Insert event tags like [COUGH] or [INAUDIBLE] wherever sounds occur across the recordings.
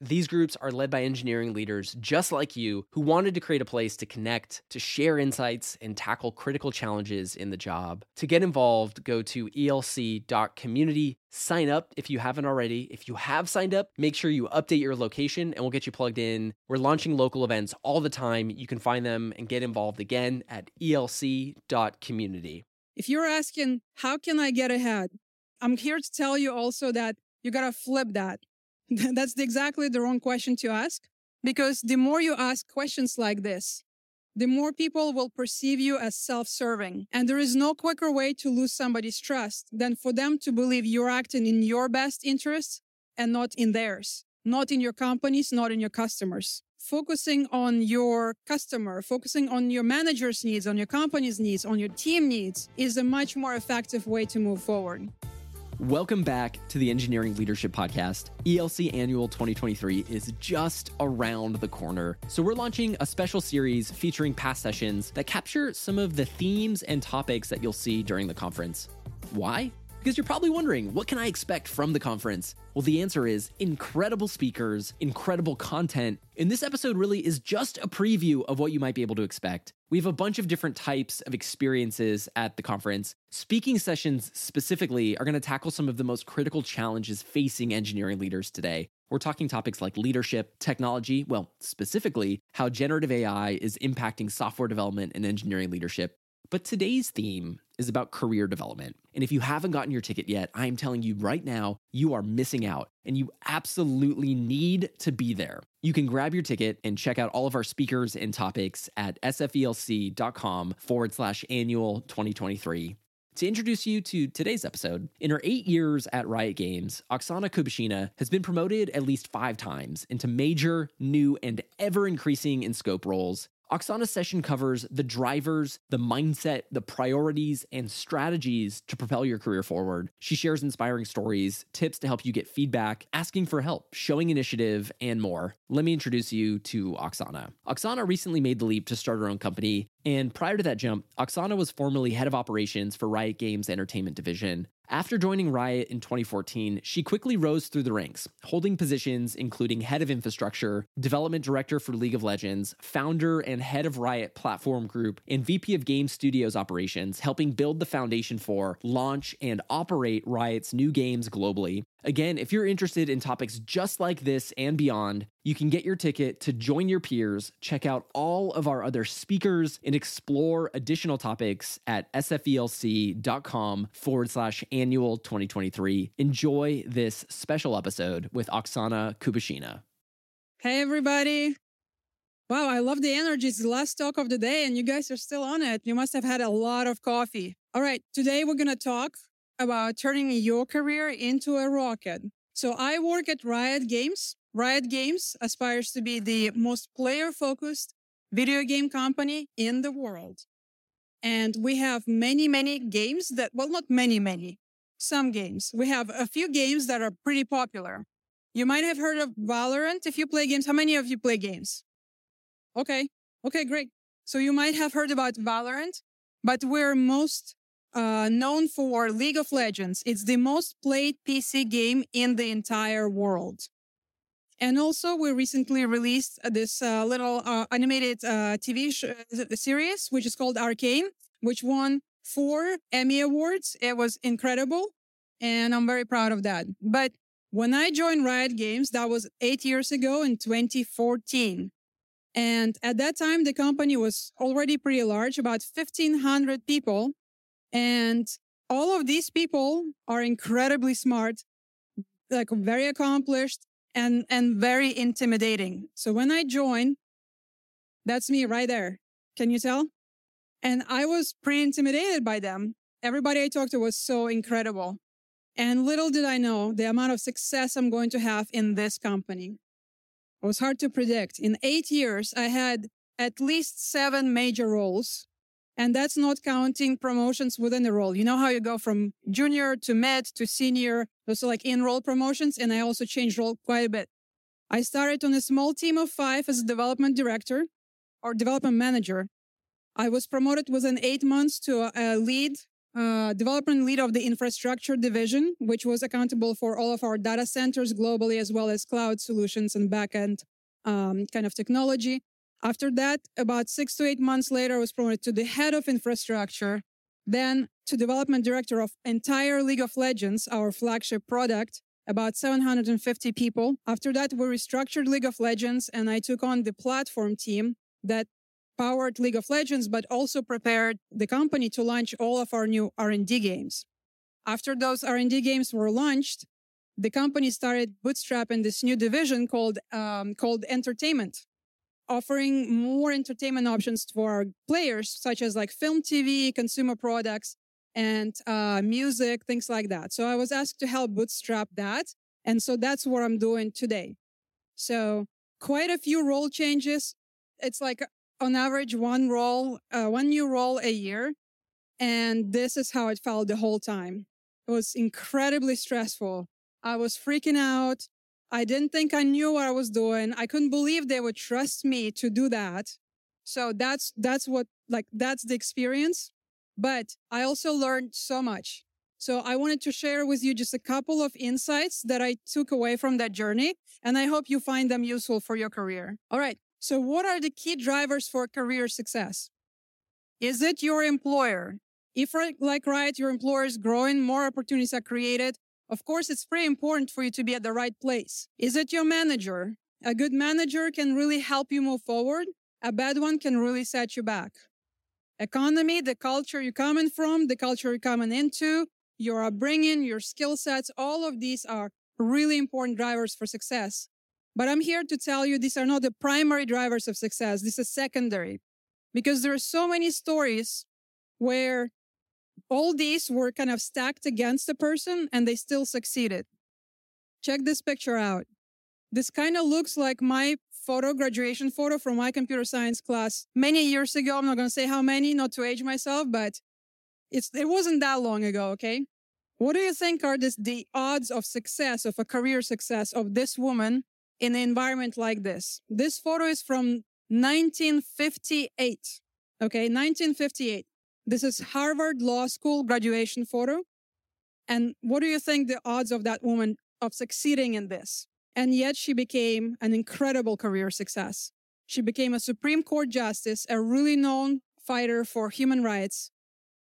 These groups are led by engineering leaders just like you who wanted to create a place to connect, to share insights, and tackle critical challenges in the job. To get involved, go to elc.community. Sign up if you haven't already. If you have signed up, make sure you update your location and we'll get you plugged in. We're launching local events all the time. You can find them and get involved again at elc.community. If you're asking, how can I get ahead? I'm here to tell you also that you got to flip that. [LAUGHS] That's exactly the wrong question to ask because the more you ask questions like this, the more people will perceive you as self-serving. And there is no quicker way to lose somebody's trust than for them to believe you're acting in your best interests and not in theirs, not in your companies, not in your customers. Focusing on your customer, focusing on your manager's needs, on your company's needs, on your team needs is a much more effective way to move forward. Welcome back to the Engineering Leadership Podcast. ELC Annual 2023 is just around the corner. So, we're launching a special series featuring past sessions that capture some of the themes and topics that you'll see during the conference. Why? Because you're probably wondering, what can I expect from the conference? Well, the answer is incredible speakers, incredible content. And this episode really is just a preview of what you might be able to expect. We have a bunch of different types of experiences at the conference. Speaking sessions specifically are going to tackle some of the most critical challenges facing engineering leaders today. We're talking topics like leadership, technology, well, specifically, how generative AI is impacting software development and engineering leadership, but today's theme is about career development. And if you haven't gotten your ticket yet, I'm telling you right now, you are missing out and you absolutely need to be there. You can grab your ticket and check out all of our speakers and topics at sfelc.com forward slash annual 2023. To introduce you to today's episode, in her eight years at Riot Games, Oksana Kubushyna has been promoted at least five times into major, new, and ever increasing in scope roles Oksana's session covers the drivers, the mindset, the priorities, and strategies to propel your career forward. She shares inspiring stories, tips to help you get feedback, asking for help, showing initiative, and more. Let me introduce you to Oksana. Oksana recently made the leap to start her own company, and prior to that jump, Oksana was formerly head of operations for Riot Games Entertainment Division. After joining Riot in 2014, she quickly rose through the ranks, holding positions including head of infrastructure, development director for League of Legends, founder and head of Riot Platform Group, and VP of Game Studios operations, helping build the foundation for, launch, and operate Riot's new games globally. Again, if you're interested in topics just like this and beyond, you can get your ticket to join your peers, check out all of our other speakers, and explore additional topics at sfelc.com forward slash annual 2023. Enjoy this special episode with Oksana Kubushyna. Hey, everybody. Wow, I love the energy. It's the last talk of the day, and you guys are still on it. You must have had a lot of coffee. All right, today we're going to talk about turning your career into a rocket. So I work at Riot Games. Riot Games aspires to be the most player focused video game company in the world. And we have many, many games that, well, not many, many, some games. We have a few games that are pretty popular. You might have heard of Valorant if you play games. How many of you play games? Okay. Okay, great. So you might have heard about Valorant, but we're most uh, known for League of Legends. It's the most played PC game in the entire world. And also, we recently released this uh, little uh, animated uh, TV sh- uh, series, which is called Arcane, which won four Emmy Awards. It was incredible. And I'm very proud of that. But when I joined Riot Games, that was eight years ago in 2014. And at that time, the company was already pretty large, about 1,500 people. And all of these people are incredibly smart, like very accomplished and, and very intimidating. So when I joined, that's me right there. Can you tell? And I was pretty intimidated by them. Everybody I talked to was so incredible. And little did I know the amount of success I'm going to have in this company. It was hard to predict. In eight years, I had at least seven major roles and that's not counting promotions within the role. You know how you go from junior to med to senior. Those are like in role promotions. And I also changed role quite a bit. I started on a small team of five as a development director. or development manager. I was promoted within eight months to a lead, uh, development lead of the infrastructure division, which was accountable for all of our data centers globally, as well as cloud solutions and backend um, kind of technology. After that, about six to eight months later, I was promoted to the head of infrastructure, then to development director of entire League of Legends, our flagship product, about 750 people. After that, we restructured League of Legends and I took on the platform team that powered League of Legends, but also prepared the company to launch all of our new R&D games. After those R&D games were launched, the company started bootstrapping this new division called um, called entertainment, offering more entertainment options for our players, such as like film, TV, consumer products, and uh, music, things like that. So I was asked to help bootstrap that, and so that's what I'm doing today. So quite a few role changes. It's like on average one role, uh, one new role a year, and this is how it felt the whole time. It was incredibly stressful I was freaking out. I didn't think I knew what I was doing. I couldn't believe they would trust me to do that. So that's, that's what, like, that's the experience. But I also learned so much. So I wanted to share with you just a couple of insights that I took away from that journey. And I hope you find them useful for your career. All right. So what are the key drivers for career success? Is it your employer? If like right, your employer is growing, more opportunities are created, of course, it's very important for you to be at the right place. Is it your manager? A good manager can really help you move forward. A bad one can really set you back. Economy, the culture you're coming from, the culture you're coming into, your upbringing, your skill sets, all of these are really important drivers for success. But I'm here to tell you these are not the primary drivers of success. This is secondary because there are so many stories where all these were kind of stacked against the person and they still succeeded. Check this picture out. This kind of looks like my photo, graduation photo from my computer science class many years ago. I'm not going to say how many, not to age myself, but it's, it wasn't that long ago. Okay. What do you think are this, the odds of success, of a career success of this woman in an environment like this? This photo is from 1958. Okay. 1958. This is Harvard Law School graduation photo. And what do you think the odds of that woman of succeeding in this? And yet she became an incredible career success. She became a Supreme Court justice, a really known fighter for human rights,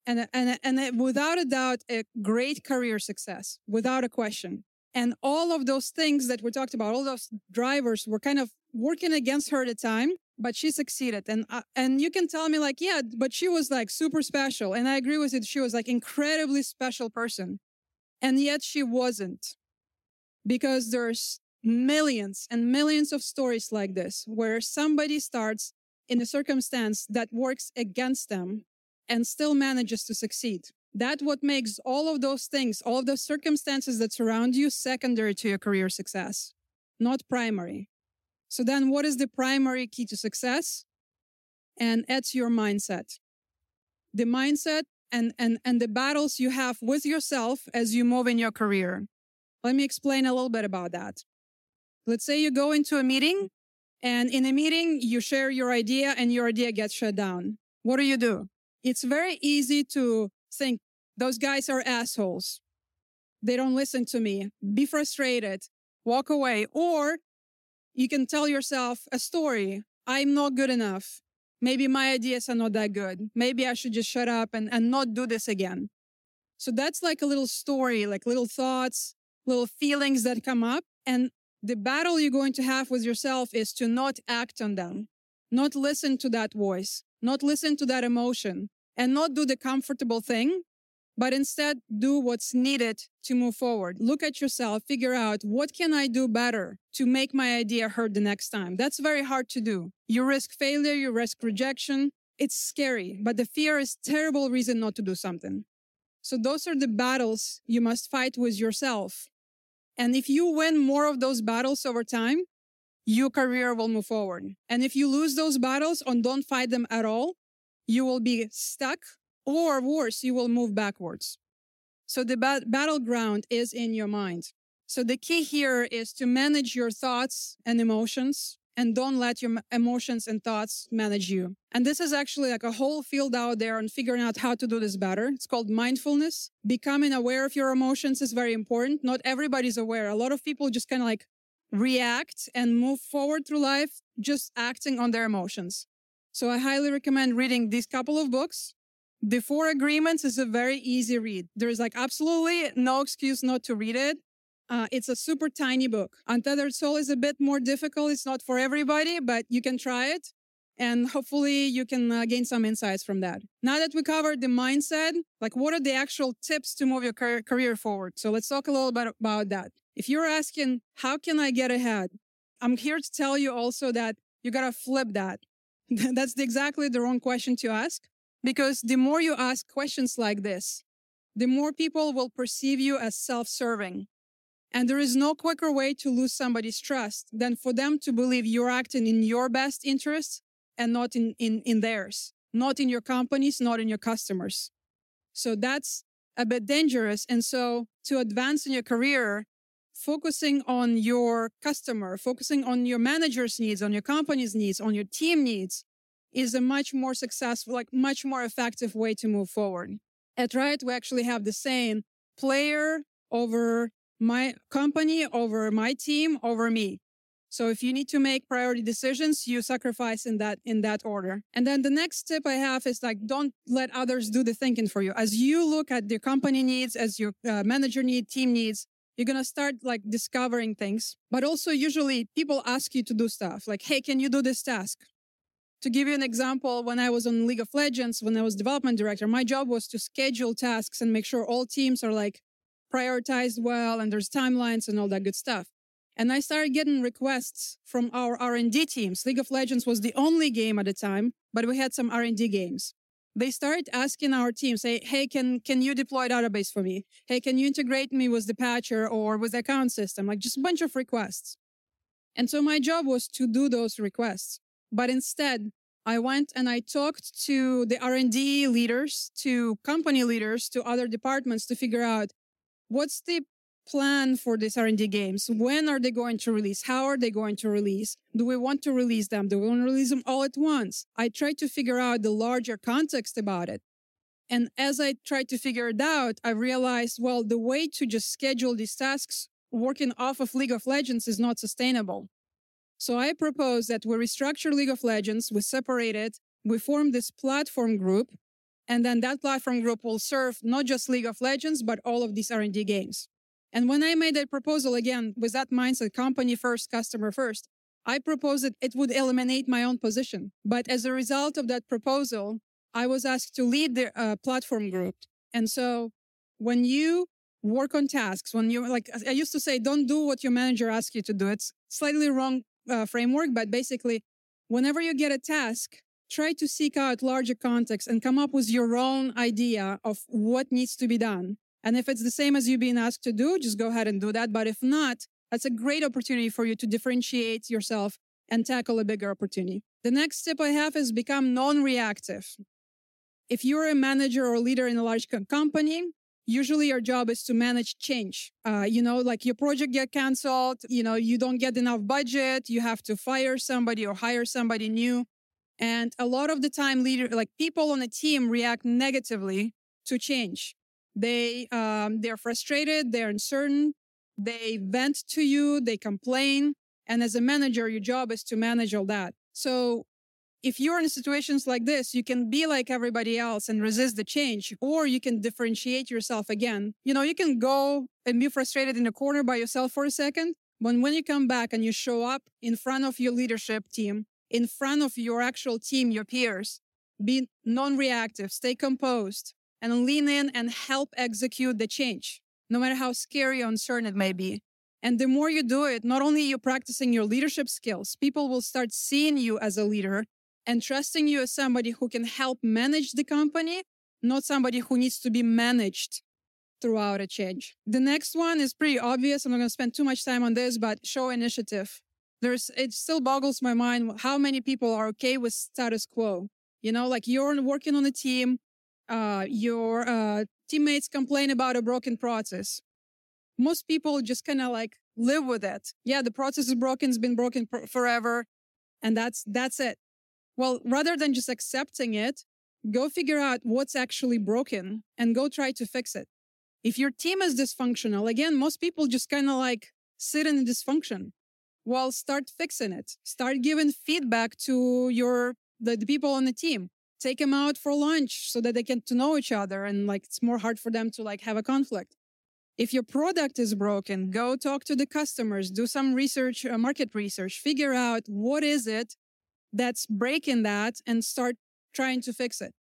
and, and, and without a doubt, a great career success, without a question. And all of those things that we talked about, all those drivers were kind of working against her at the time but she succeeded. And uh, and you can tell me like yeah but she was like super special. And i agree with it she was like incredibly special person. And yet she wasn't. Because there's millions and millions of stories like this where somebody starts in a circumstance that works against them and still manages to succeed. That what makes all of those things all of those circumstances that surround you secondary to your career success not primary so then what is the primary key to success? And it's your mindset. The mindset and, and, and the battles you have with yourself as you move in your career. Let me explain a little bit about that. Let's say you go into a meeting and in a meeting, you share your idea and your idea gets shut down. What do you do? It's very easy to think those guys are assholes. They don't listen to me. Be frustrated, walk away, or you can tell yourself a story. I'm not good enough. Maybe my ideas are not that good. Maybe I should just shut up and, and not do this again. So that's like a little story, like little thoughts, little feelings that come up. And the battle you're going to have with yourself is to not act on them, not listen to that voice, not listen to that emotion, and not do the comfortable thing, but instead do what's needed to move forward. Look at yourself, figure out what can I do better to make my idea heard the next time. That's very hard to do. You risk failure, you risk rejection. It's scary, but the fear is terrible reason not to do something. So those are the battles you must fight with yourself. And if you win more of those battles over time, your career will move forward. And if you lose those battles or don't fight them at all, you will be stuck or worse, you will move backwards. So the ba- battleground is in your mind. So the key here is to manage your thoughts and emotions and don't let your emotions and thoughts manage you. And this is actually like a whole field out there on figuring out how to do this better. It's called mindfulness. Becoming aware of your emotions is very important. Not everybody's aware. A lot of people just kind of like react and move forward through life just acting on their emotions. So I highly recommend reading these couple of books. The Four Agreements is a very easy read. There is like absolutely no excuse not to read it. Uh, it's a super tiny book. Untethered Soul is a bit more difficult. It's not for everybody, but you can try it. And hopefully you can uh, gain some insights from that. Now that we covered the mindset, like what are the actual tips to move your car- career forward? So let's talk a little bit about that. If you're asking, how can I get ahead? I'm here to tell you also that you got to flip that. [LAUGHS] That's exactly the wrong question to ask because the more you ask questions like this, the more people will perceive you as self-serving and there is no quicker way to lose somebody's trust than for them to believe you're acting in your best interests and not in, in, in theirs, not in your companies, not in your customers. So that's a bit dangerous. And so to advance in your career, focusing on your customer, focusing on your manager's needs, on your company's needs, on your team needs is a much more successful, like much more effective way to move forward. At Riot, we actually have the saying player over my company over my team over me. So if you need to make priority decisions, you sacrifice in that, in that order. And then the next tip I have is like, don't let others do the thinking for you. As you look at your company needs, as your uh, manager need, team needs, you're going to start like discovering things. But also usually people ask you to do stuff like, Hey, can you do this task? To give you an example, when I was on League of Legends, when I was development director, my job was to schedule tasks and make sure all teams are like prioritized well and there's timelines and all that good stuff. And I started getting requests from our R&D teams. League of Legends was the only game at the time, but we had some R&D games. They started asking our team, say, Hey, can, can you deploy database for me? Hey, can you integrate me with the patcher or with the account system? Like just a bunch of requests. And so my job was to do those requests. But instead, I went and I talked to the R&D leaders, to company leaders, to other departments to figure out what's the plan for these R&D games? When are they going to release? How are they going to release? Do we want to release them? Do we want to release them all at once? I tried to figure out the larger context about it. And as I tried to figure it out, I realized, well, the way to just schedule these tasks working off of League of Legends is not sustainable. So I propose that we restructure League of Legends, we separate it, we form this platform group and then that platform group will serve not just League of Legends, but all of these R&D games. And when I made that proposal again, with that mindset, company first, customer first, I proposed that it would eliminate my own position. But as a result of that proposal, I was asked to lead the uh, platform group. And so when you work on tasks, when you like, I used to say, don't do what your manager asks you to do. It's slightly wrong uh, framework, but basically, whenever you get a task, try to seek out larger context and come up with your own idea of what needs to be done. And if it's the same as you being asked to do, just go ahead and do that. But if not, that's a great opportunity for you to differentiate yourself and tackle a bigger opportunity. The next tip I have is become non-reactive. If you're a manager or leader in a large company, usually your job is to manage change. Uh, you know, like your project get canceled, you know, you don't get enough budget, you have to fire somebody or hire somebody new. And a lot of the time, leader, like people on a team react negatively to change. They, um, they're frustrated. They're uncertain. They vent to you. They complain. And as a manager, your job is to manage all that. So if you're in situations like this, you can be like everybody else and resist the change, or you can differentiate yourself again. You know, you can go and be frustrated in a corner by yourself for a second. But when you come back and you show up in front of your leadership team in front of your actual team, your peers. Be non-reactive, stay composed, and lean in and help execute the change, no matter how scary or uncertain it may be. And the more you do it, not only you're practicing your leadership skills, people will start seeing you as a leader and trusting you as somebody who can help manage the company, not somebody who needs to be managed throughout a change. The next one is pretty obvious. I'm not going to spend too much time on this, but show initiative there's it still boggles my mind how many people are okay with status quo you know like you're working on a team uh, your uh, teammates complain about a broken process most people just kind of like live with it yeah the process is broken it's been broken forever And that's, that's it. Well, rather than just accepting it, go figure out what's actually broken and go try to fix it. If your team is dysfunctional, again, most people just kind of like sit in dysfunction. Well, start fixing it. Start giving feedback to your the, the people on the team. Take them out for lunch so that they get to know each other and like it's more hard for them to like have a conflict. If your product is broken, go talk to the customers, do some research, uh, market research, figure out what is it that's breaking that and start trying to fix it.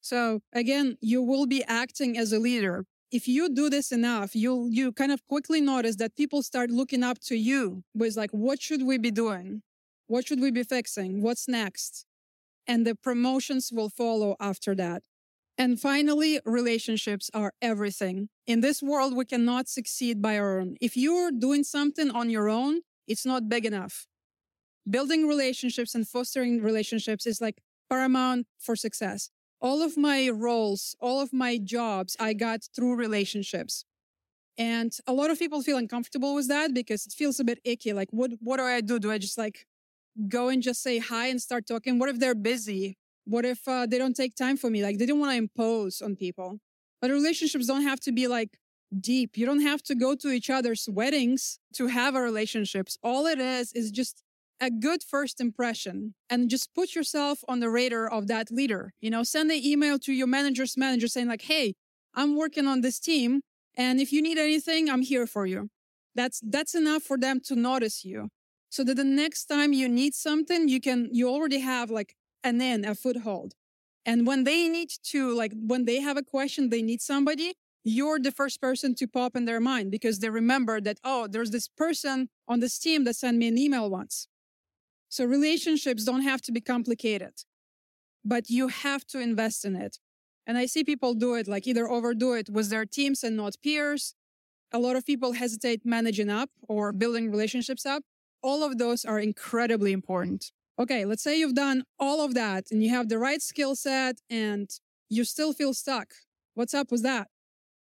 So again, you will be acting as a leader. If you do this enough, you'll, you kind of quickly notice that people start looking up to you with like, what should we be doing? What should we be fixing? What's next? And the promotions will follow after that. And finally, relationships are everything. In this world, we cannot succeed by our own. If you're doing something on your own, it's not big enough. Building relationships and fostering relationships is like paramount for success. All of my roles, all of my jobs, I got through relationships. And a lot of people feel uncomfortable with that because it feels a bit icky. Like, what, what do I do? Do I just like go and just say hi and start talking? What if they're busy? What if uh, they don't take time for me? Like, they don't want to impose on people. But relationships don't have to be like deep. You don't have to go to each other's weddings to have a relationships. All it is is just a good first impression and just put yourself on the radar of that leader. You know, send an email to your manager's manager saying like, Hey, I'm working on this team. And if you need anything, I'm here for you. That's, that's enough for them to notice you. So that the next time you need something, you can, you already have like an in, a foothold. And when they need to, like, when they have a question, they need somebody, you're the first person to pop in their mind because they remember that, oh, there's this person on this team that sent me an email once. So relationships don't have to be complicated, but you have to invest in it. And I see people do it, like either overdo it with their teams and not peers. A lot of people hesitate managing up or building relationships up. All of those are incredibly important. Okay, let's say you've done all of that and you have the right skill set and you still feel stuck. What's up with that?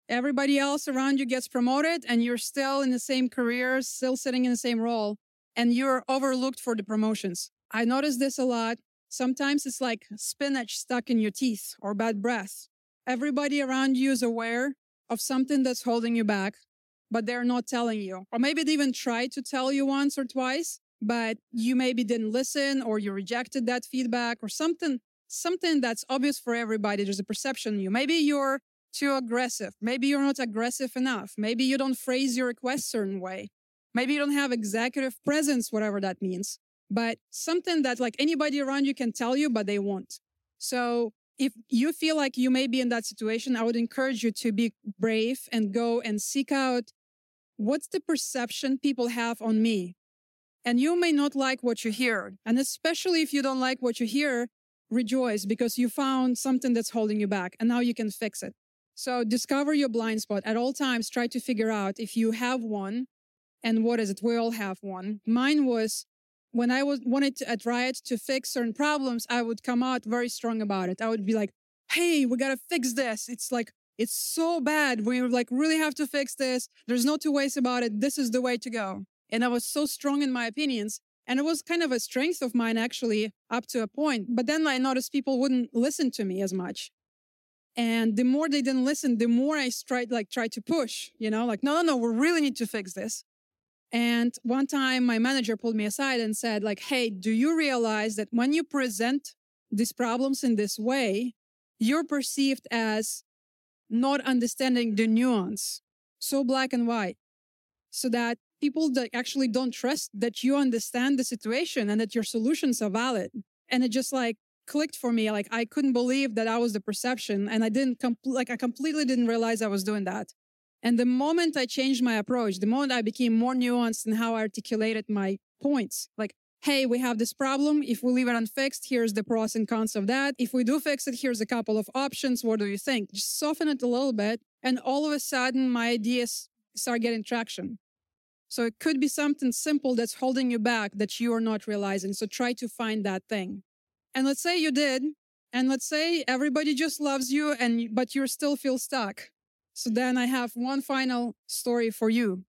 Everybody else around you gets promoted and you're still in the same career, still sitting in the same role and you're overlooked for the promotions. I notice this a lot. Sometimes it's like spinach stuck in your teeth or bad breath. Everybody around you is aware of something that's holding you back, but they're not telling you. Or maybe they even tried to tell you once or twice, but you maybe didn't listen or you rejected that feedback or something, something that's obvious for everybody. There's a perception you. Maybe you're too aggressive. Maybe you're not aggressive enough. Maybe you don't phrase your request certain way. Maybe you don't have executive presence, whatever that means, but something that like anybody around you can tell you, but they won't. So if you feel like you may be in that situation, I would encourage you to be brave and go and seek out what's the perception people have on me. And you may not like what you hear. And especially if you don't like what you hear, rejoice because you found something that's holding you back and now you can fix it. So discover your blind spot at all times. Try to figure out if you have one and what is it? We all have one. Mine was when I was wanted to, at Riot to fix certain problems, I would come out very strong about it. I would be like, "Hey, we gotta fix this. It's like it's so bad. We like really have to fix this. There's no two ways about it. This is the way to go." And I was so strong in my opinions. And it was kind of a strength of mine actually up to a point. But then I noticed people wouldn't listen to me as much. And the more they didn't listen, the more I tried like tried to push, you know, like, no, no, no, we really need to fix this. And one time my manager pulled me aside and said like, Hey, do you realize that when you present these problems in this way, you're perceived as not understanding the nuance, so black and white, so that people that actually don't trust that you understand the situation and that your solutions are valid. And it just like clicked for me. Like I couldn't believe that I was the perception and I didn't, like I completely didn't realize I was doing that. And the moment I changed my approach, the moment I became more nuanced in how I articulated my points, like, hey, we have this problem. If we leave it unfixed, here's the pros and cons of that. If we do fix it, here's a couple of options. What do you think? Just soften it a little bit. And all of a sudden, my ideas start getting traction. So it could be something simple that's holding you back that you are not realizing. So try to find that thing. And let's say you did. And let's say everybody just loves you and, but you still feel stuck. So then I have one final story for you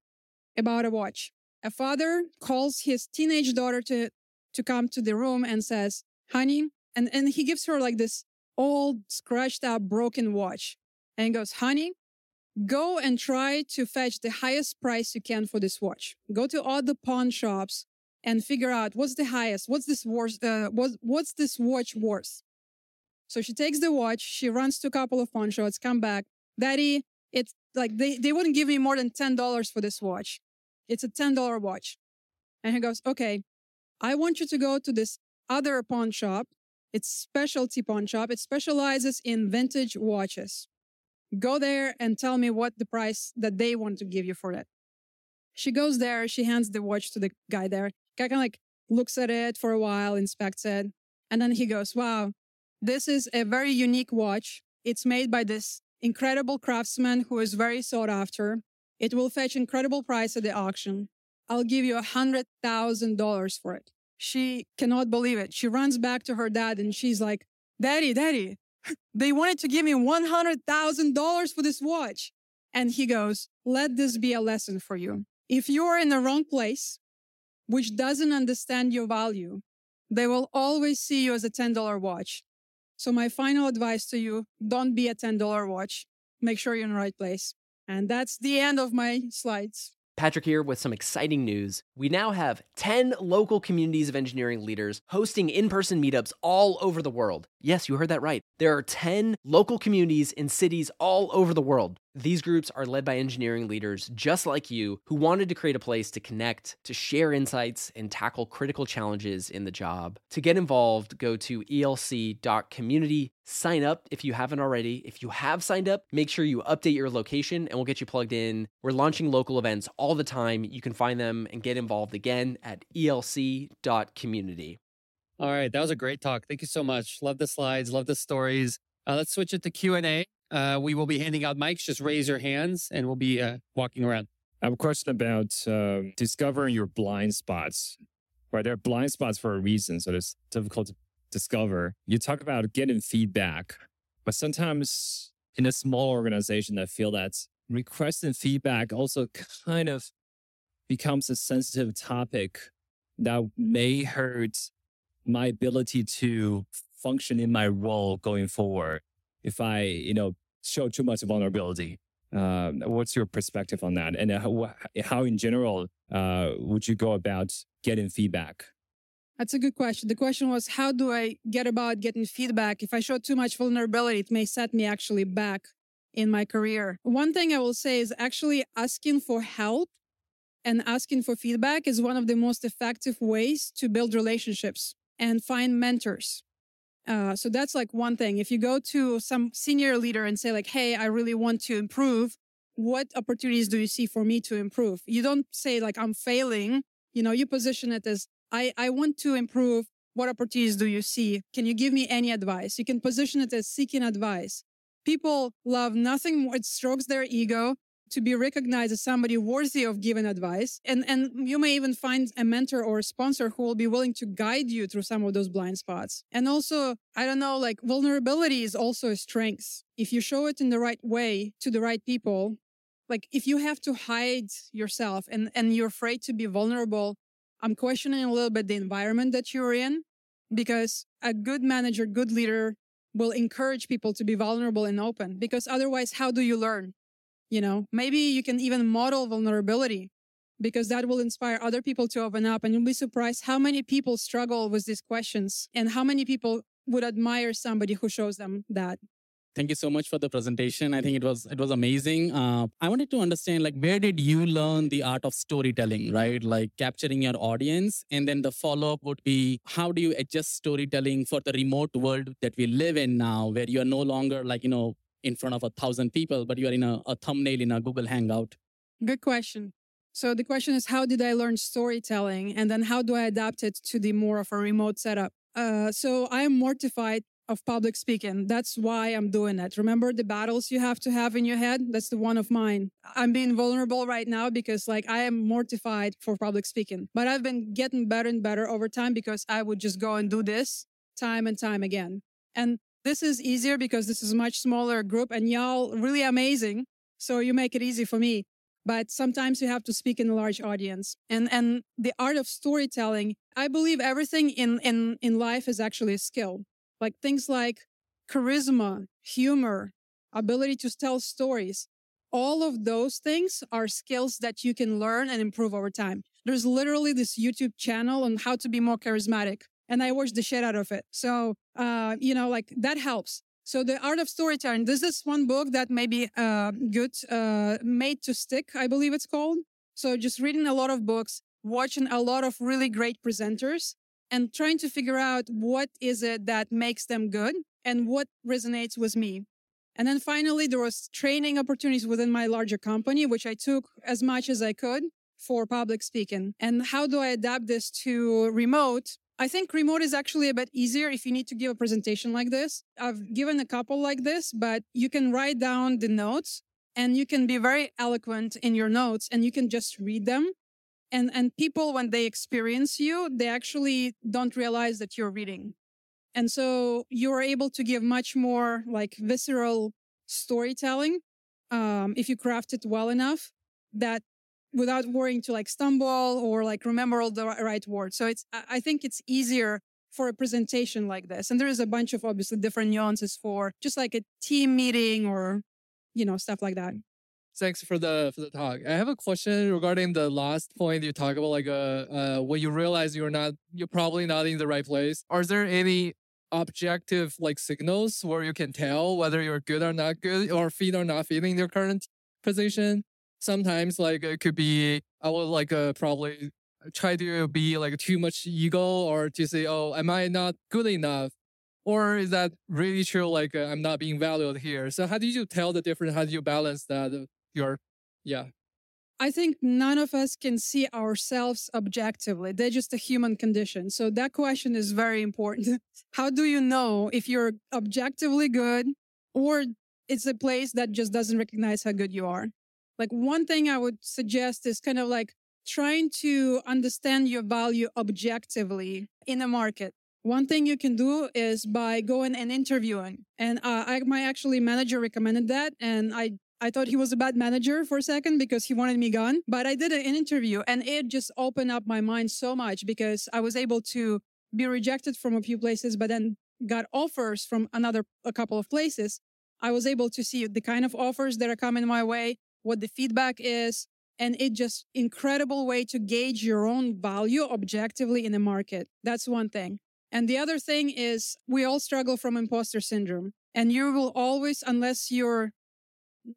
about a watch. A father calls his teenage daughter to, to come to the room and says, honey, and, and he gives her like this old, scratched up, broken watch and goes, honey, go and try to fetch the highest price you can for this watch. Go to all the pawn shops and figure out what's the highest, what's this worth, uh, what, what's this watch worth. So she takes the watch, she runs to a couple of pawn shops, come back. Daddy, it's like they, they wouldn't give me more than $10 for this watch. It's a $10 watch. And he goes, okay, I want you to go to this other pawn shop. It's specialty pawn shop. It specializes in vintage watches. Go there and tell me what the price that they want to give you for it. She goes there. She hands the watch to the guy there. Guy kind of like looks at it for a while, inspects it. And then he goes, wow, this is a very unique watch. It's made by this incredible craftsman who is very sought after. It will fetch incredible price at the auction. I'll give you a hundred thousand dollars for it. She cannot believe it. She runs back to her dad and she's like, Daddy, Daddy, [LAUGHS] they wanted to give me $100,000 for this watch. And he goes, let this be a lesson for you. If you're in the wrong place, which doesn't understand your value, they will always see you as a $10 watch. So my final advice to you, don't be a $10 watch. Make sure you're in the right place. And that's the end of my slides. Patrick here with some exciting news. We now have 10 local communities of engineering leaders hosting in person meetups all over the world. Yes, you heard that right. There are 10 local communities in cities all over the world. These groups are led by engineering leaders just like you who wanted to create a place to connect, to share insights, and tackle critical challenges in the job. To get involved, go to elc.community. Sign up if you haven't already. If you have signed up, make sure you update your location and we'll get you plugged in. We're launching local events all the time. You can find them and get involved again at elc.community. All right, that was a great talk. Thank you so much. Love the slides, love the stories. Uh, let's switch it to Q and A. Uh, we will be handing out mics. Just raise your hands, and we'll be uh, walking around. I have a question about um, discovering your blind spots. Right, there are blind spots for a reason, so it's difficult to discover. You talk about getting feedback, but sometimes in a small organization, I feel that requesting feedback also kind of becomes a sensitive topic that may hurt my ability to function in my role going forward if I, you know, show too much vulnerability. Uh, what's your perspective on that? And how, how in general, uh, would you go about getting feedback? That's a good question. The question was, how do I get about getting feedback? If I show too much vulnerability, it may set me actually back in my career. One thing I will say is actually asking for help and asking for feedback is one of the most effective ways to build relationships and find mentors. Uh, so that's like one thing. If you go to some senior leader and say like, "Hey, I really want to improve," what opportunities do you see for me to improve? You don't say like, "I'm failing." You know, you position it as, "I I want to improve." What opportunities do you see? Can you give me any advice? You can position it as seeking advice. People love nothing more. It strokes their ego to be recognized as somebody worthy of giving advice. And, and you may even find a mentor or a sponsor who will be willing to guide you through some of those blind spots. And also, I don't know, like vulnerability is also a strength. If you show it in the right way to the right people, like if you have to hide yourself and, and you're afraid to be vulnerable, I'm questioning a little bit the environment that you're in because a good manager, good leader will encourage people to be vulnerable and open because otherwise, how do you learn? You know, maybe you can even model vulnerability because that will inspire other people to open up. And you'll be surprised how many people struggle with these questions and how many people would admire somebody who shows them that. Thank you so much for the presentation. I think it was it was amazing. Uh, I wanted to understand like where did you learn the art of storytelling, right? Like capturing your audience, and then the follow up would be how do you adjust storytelling for the remote world that we live in now, where you are no longer like you know in front of a thousand people, but you are in a, a thumbnail in a Google Hangout? Good question. So the question is, how did I learn storytelling? And then how do I adapt it to the more of a remote setup? Uh, so I am mortified of public speaking. That's why I'm doing it. Remember the battles you have to have in your head? That's the one of mine. I'm being vulnerable right now because like I am mortified for public speaking, but I've been getting better and better over time because I would just go and do this time and time again. And this is easier because this is a much smaller group and y'all really amazing. So you make it easy for me. but sometimes you have to speak in a large audience. And and the art of storytelling, I believe everything in in in life is actually a skill. Like things like charisma, humor, ability to tell stories. All of those things are skills that you can learn and improve over time. There's literally this YouTube channel on how to be more charismatic, and I watch the shit out of it. So, uh, you know, like that helps. So the art of storytelling. This is one book that may be uh, good, uh, made to stick. I believe it's called. So just reading a lot of books, watching a lot of really great presenters, and trying to figure out what is it that makes them good and what resonates with me. And then finally, there was training opportunities within my larger company, which I took as much as I could for public speaking. And how do I adapt this to remote? I think remote is actually a bit easier if you need to give a presentation like this. I've given a couple like this, but you can write down the notes and you can be very eloquent in your notes and you can just read them. And, and people, when they experience you, they actually don't realize that you're reading. And so you're able to give much more like visceral storytelling um, if you craft it well enough that without worrying to like stumble or like remember all the right words. So it's, I think it's easier for a presentation like this. And there is a bunch of obviously different nuances for just like a team meeting or, you know, stuff like that. Thanks for the for the talk. I have a question regarding the last point you talk about, like uh, uh when you realize you're not, you're probably not in the right place. Are there any objective like signals where you can tell whether you're good or not good, or fit or not fitting your current position? sometimes like it could be I would like uh, probably try to be like too much ego or to say, oh, am I not good enough? Or is that really true? Like uh, I'm not being valued here. So how do you tell the difference? How do you balance that? Yeah. I think none of us can see ourselves objectively. They're just a human condition. So that question is very important. [LAUGHS] How do you know if you're objectively good or it's a place that just doesn't recognize how good you are? Like one thing I would suggest is kind of like trying to understand your value objectively in the market. One thing you can do is by going and interviewing. And uh, I, my actually manager recommended that. And I, I thought he was a bad manager for a second because he wanted me gone. But I did an interview and it just opened up my mind so much because I was able to be rejected from a few places, but then got offers from another, a couple of places. I was able to see the kind of offers that are coming my way what the feedback is, and it just incredible way to gauge your own value objectively in the market. That's one thing. And the other thing is we all struggle from imposter syndrome. And you will always, unless you're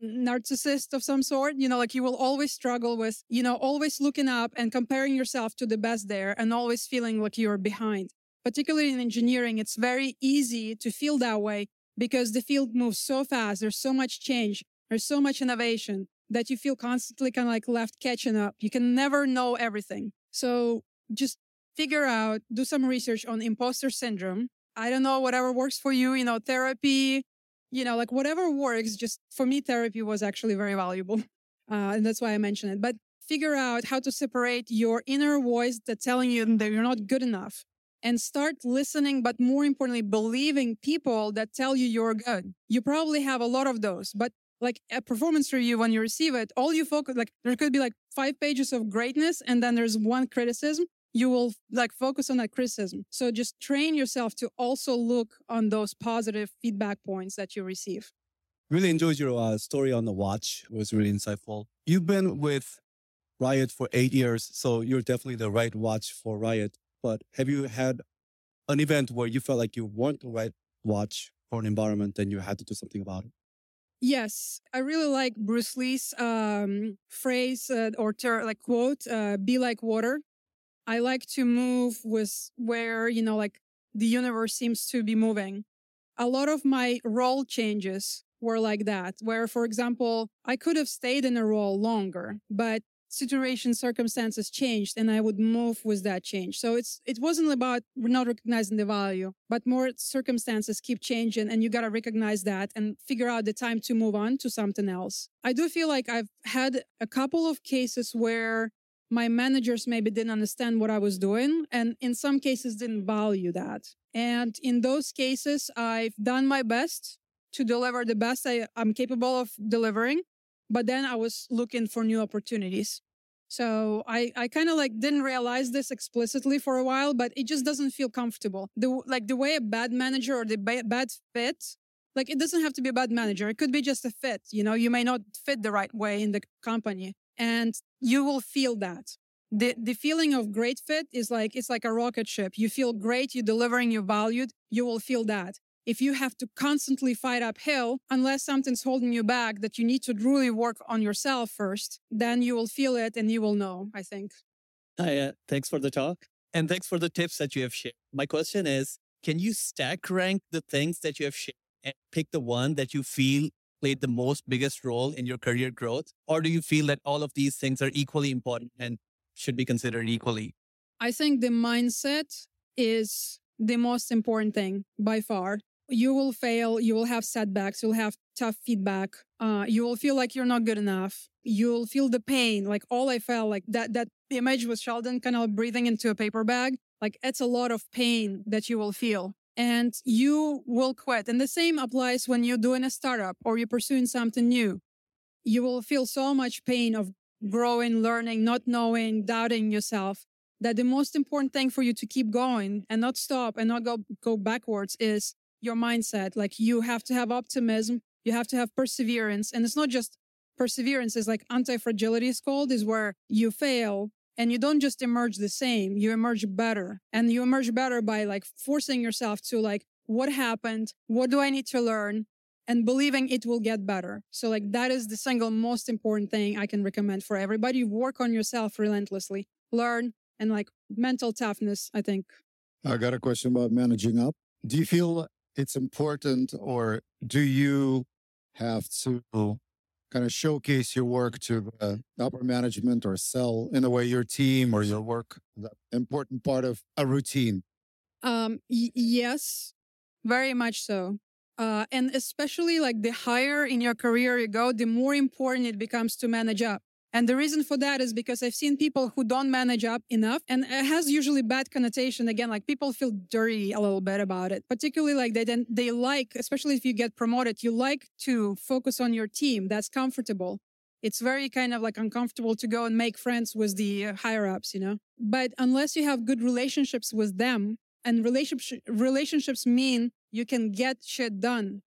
narcissist of some sort, you know, like you will always struggle with, you know, always looking up and comparing yourself to the best there and always feeling like you're behind. Particularly in engineering, it's very easy to feel that way because the field moves so fast. There's so much change. There's so much innovation that you feel constantly kind of like left catching up. You can never know everything. So just figure out, do some research on imposter syndrome. I don't know, whatever works for you, you know, therapy, you know, like whatever works. Just for me, therapy was actually very valuable. [LAUGHS] Uh, and that's why I mentioned it. But figure out how to separate your inner voice that's telling you that you're not good enough and start listening, but more importantly, believing people that tell you you're good. You probably have a lot of those, but like a performance review when you receive it all you focus like there could be like five pages of greatness and then there's one criticism you will like focus on that criticism. So just train yourself to also look on those positive feedback points that you receive. Really enjoyed your uh, story on the watch. It was really insightful. You've been with riot for eight years so you're definitely the right watch for riot. But have you had an event where you felt like you weren't the right watch for an environment and you had to do something about it? Yes, I really like Bruce Lee's um, phrase uh, or ter- like quote, uh, "Be like water." I like to move with where you know, like the universe seems to be moving. A lot of my role changes were like that, where, for example, I could have stayed in a role longer, but situation circumstances changed and i would move with that change so it's it wasn't about not recognizing the value but more circumstances keep changing and you got to recognize that and figure out the time to move on to something else i do feel like i've had a couple of cases where my managers maybe didn't understand what i was doing and in some cases didn't value that and in those cases i've done my best to deliver the best I, i'm capable of delivering but then I was looking for new opportunities. So I, I kind of like didn't realize this explicitly for a while, but it just doesn't feel comfortable. The like the way a bad manager or the ba- bad fit, like it doesn't have to be a bad manager. It could be just a fit. You know, you may not fit the right way in the company, and you will feel that. The the feeling of great fit is like it's like a rocket ship. You feel great. You're delivering. your value. You will feel that if you have to constantly fight uphill, unless something's holding you back that you need to really work on yourself first, then you will feel it and you will know, I think. Hi, uh, thanks for the talk. And thanks for the tips that you have shared. My question is Can you stack rank the things that you have shared and pick the one that you feel played the most biggest role in your career growth? Or do you feel that all of these things are equally important and should be considered equally? I think the mindset is the most important thing by far you will fail you will have setbacks you'll have tough feedback uh, you will feel like you're not good enough you'll feel the pain like all i felt like that that image with sheldon kind of breathing into a paper bag like it's a lot of pain that you will feel and you will quit and the same applies when you're doing a startup or you're pursuing something new you will feel so much pain of growing learning not knowing doubting yourself that the most important thing for you to keep going and not stop and not go go backwards is your mindset. Like you have to have optimism, you have to have perseverance. And it's not just perseverance, it's like anti fragility is called, is where you fail and you don't just emerge the same, you emerge better. And you emerge better by like forcing yourself to like, what happened? What do I need to learn? And believing it will get better. So, like, that is the single most important thing I can recommend for everybody. Work on yourself relentlessly, learn, and like mental toughness, I think. I got a question about managing up. Do you feel it's important, or do you have to kind of showcase your work to the upper management or sell in a way your team or your work important part of a routine? Um, y- yes, very much so. Uh, and especially like the higher in your career you go, the more important it becomes to manage up. And the reason for that is because I've seen people who don't manage up enough and it has usually bad connotation. Again, like people feel dirty a little bit about it, particularly like they then they like, especially if you get promoted, you like to focus on your team. That's comfortable. It's very kind of like uncomfortable to go and make friends with the higher ups, you know? But unless you have good relationships with them and relationship, relationships mean you can get shit done.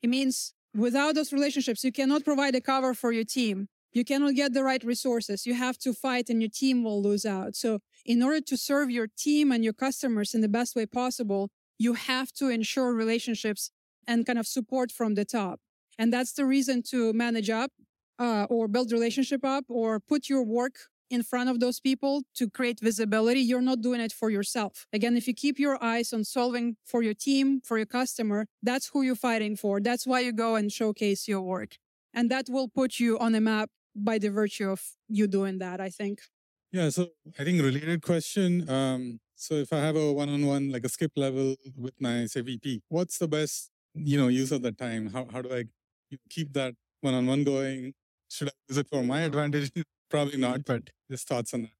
It means without those relationships, you cannot provide a cover for your team you cannot get the right resources. You have to fight and your team will lose out. So in order to serve your team and your customers in the best way possible, you have to ensure relationships and kind of support from the top. And that's the reason to manage up uh, or build relationship up or put your work in front of those people to create visibility. You're not doing it for yourself. Again, if you keep your eyes on solving for your team, for your customer, that's who you're fighting for. That's why you go and showcase your work. And that will put you on a map by the virtue of you doing that, I think. Yeah, so I think related question. Um, so if I have a one-on-one, like a skip level with my say VP, what's the best, you know, use of the time? How how do I keep that one-on-one going? Should I use it for my advantage? [LAUGHS] Probably not, but just thoughts on that.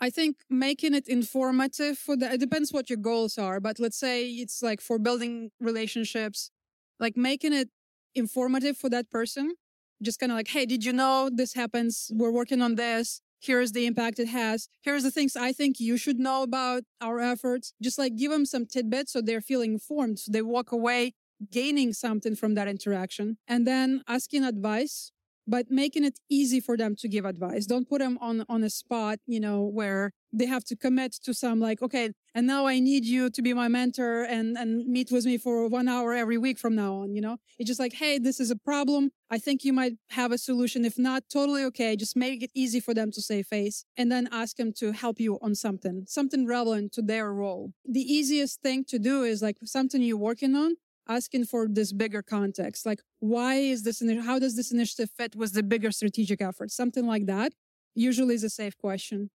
I think making it informative for the, it depends what your goals are, but let's say it's like for building relationships, like making it informative for that person just kind of like, hey, did you know this happens? We're working on this. Here's the impact it has. Here's the things I think you should know about our efforts. Just like give them some tidbits so they're feeling informed. So they walk away gaining something from that interaction and then asking advice but making it easy for them to give advice. Don't put them on, on a spot, you know, where they have to commit to some like, okay, and now I need you to be my mentor and, and meet with me for one hour every week from now on, you know? It's just like, hey, this is a problem. I think you might have a solution. If not, totally okay. Just make it easy for them to say face and then ask them to help you on something, something relevant to their role. The easiest thing to do is like something you're working on asking for this bigger context like why is this how does this initiative fit with the bigger strategic effort something like that usually is a safe question.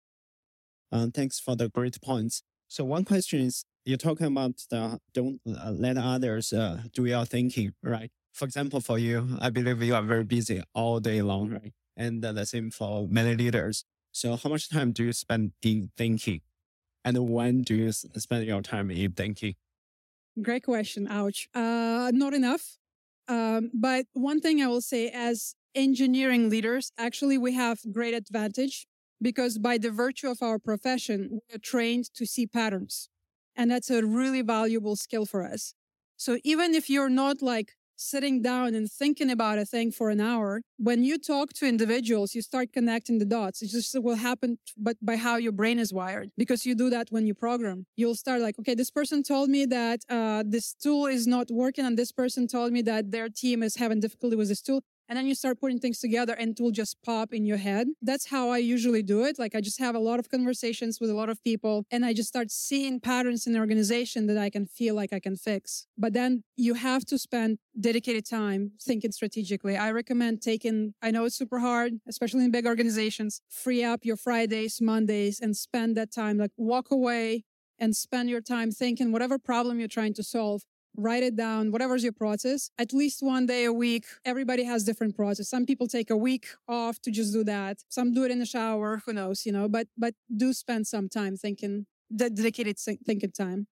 Um, thanks for the great points. So one question is you're talking about the don't uh, let others uh, do your thinking right? For example for you i believe you are very busy all day long right? And uh, the same for many leaders. So how much time do you spend in thinking? And when do you spend your time in thinking Great question. Ouch. Uh, not enough. Um, but one thing I will say as engineering leaders, actually, we have great advantage because by the virtue of our profession, we're trained to see patterns. And that's a really valuable skill for us. So even if you're not like sitting down and thinking about a thing for an hour, when you talk to individuals, you start connecting the dots. It just will happen, but by how your brain is wired, because you do that when you program. You'll start like, okay, this person told me that uh, this tool is not working, and this person told me that their team is having difficulty with this tool and then you start putting things together and it will just pop in your head. That's how I usually do it. Like I just have a lot of conversations with a lot of people and I just start seeing patterns in the organization that I can feel like I can fix. But then you have to spend dedicated time thinking strategically. I recommend taking, I know it's super hard, especially in big organizations, free up your Fridays, Mondays and spend that time, like walk away and spend your time thinking whatever problem you're trying to solve write it down, whatever's your process, at least one day a week. Everybody has different process. Some people take a week off to just do that. Some do it in the shower, who knows, you know, but, but do spend some time thinking, dedicated thinking time.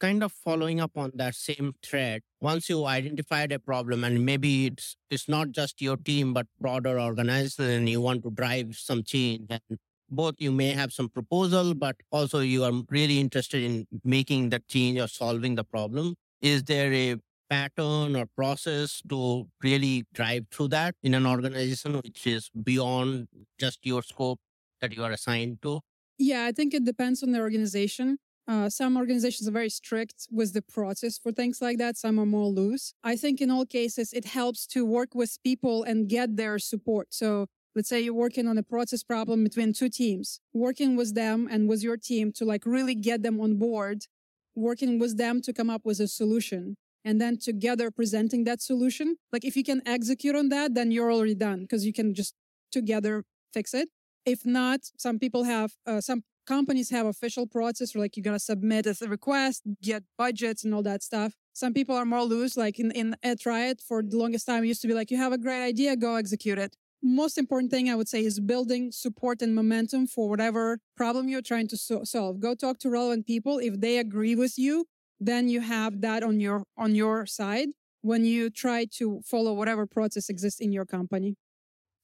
Kind of following up on that same thread, once you identified a problem and maybe it's, it's not just your team, but broader organization and you want to drive some change and both you may have some proposal, but also you are really interested in making the change or solving the problem. Is there a pattern or process to really drive through that in an organization which is beyond just your scope that you are assigned to? Yeah, I think it depends on the organization. Uh, some organizations are very strict with the process for things like that. Some are more loose. I think in all cases, it helps to work with people and get their support. So let's say you're working on a process problem between two teams, working with them and with your team to like really get them on board, working with them to come up with a solution and then together presenting that solution. Like if you can execute on that, then you're already done because you can just together fix it. If not, some people have, uh, some companies have official process where like you're going to submit a request, get budgets and all that stuff. Some people are more loose, like in, in at Riot for the longest time, it used to be like, you have a great idea, go execute it most important thing I would say is building support and momentum for whatever problem you're trying to so- solve. Go talk to relevant people. If they agree with you, then you have that on your on your side when you try to follow whatever process exists in your company.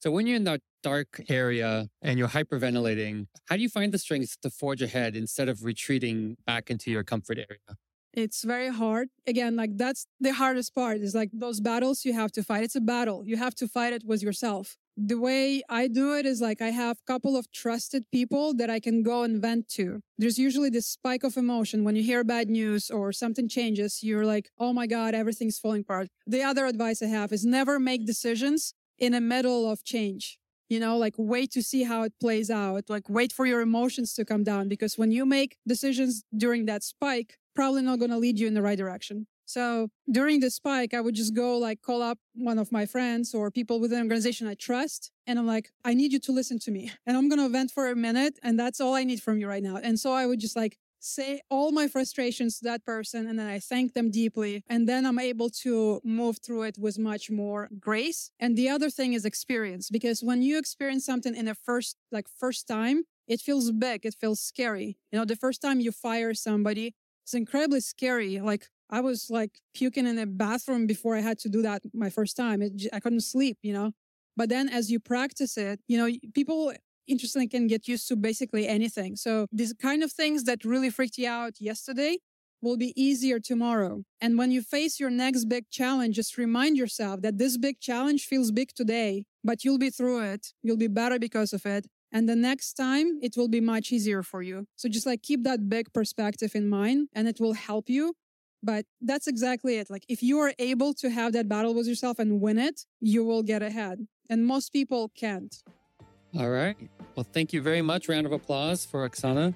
So when you're in that dark area and you're hyperventilating, how do you find the strength to forge ahead instead of retreating back into your comfort area? It's very hard. Again, like that's the hardest part is like those battles you have to fight. It's a battle. You have to fight it with yourself the way I do it is like I have a couple of trusted people that I can go and vent to. There's usually this spike of emotion when you hear bad news or something changes. You're like, oh my God, everything's falling apart. The other advice I have is never make decisions in the middle of change. You know, like wait to see how it plays out. Like wait for your emotions to come down because when you make decisions during that spike, probably not going to lead you in the right direction. So during the spike, I would just go like call up one of my friends or people within an organization I trust. And I'm like, I need you to listen to me and I'm going to vent for a minute. And that's all I need from you right now. And so I would just like say all my frustrations to that person. And then I thank them deeply. And then I'm able to move through it with much more grace. And the other thing is experience, because when you experience something in a first, like first time, it feels big. It feels scary. You know, the first time you fire somebody, it's incredibly scary. Like I was like puking in the bathroom before I had to do that my first time. It, I couldn't sleep, you know. But then as you practice it, you know, people interestingly can get used to basically anything. So these kind of things that really freaked you out yesterday will be easier tomorrow. And when you face your next big challenge, just remind yourself that this big challenge feels big today, but you'll be through it. You'll be better because of it. And the next time it will be much easier for you. So just like keep that big perspective in mind and it will help you but that's exactly it. Like if you are able to have that battle with yourself and win it, you will get ahead. And most people can't. All right. Well, thank you very much. Round of applause for Oksana.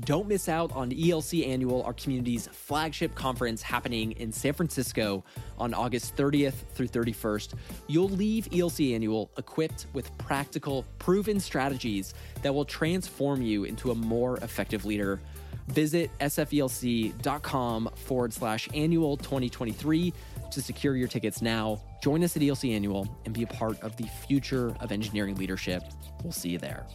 Don't miss out on ELC Annual, our community's flagship conference happening in San Francisco on August 30th through 31st. You'll leave ELC Annual equipped with practical, proven strategies that will transform you into a more effective leader. Visit sfelc.com forward slash annual 2023 to secure your tickets now. Join us at ELC Annual and be a part of the future of engineering leadership. We'll see you there.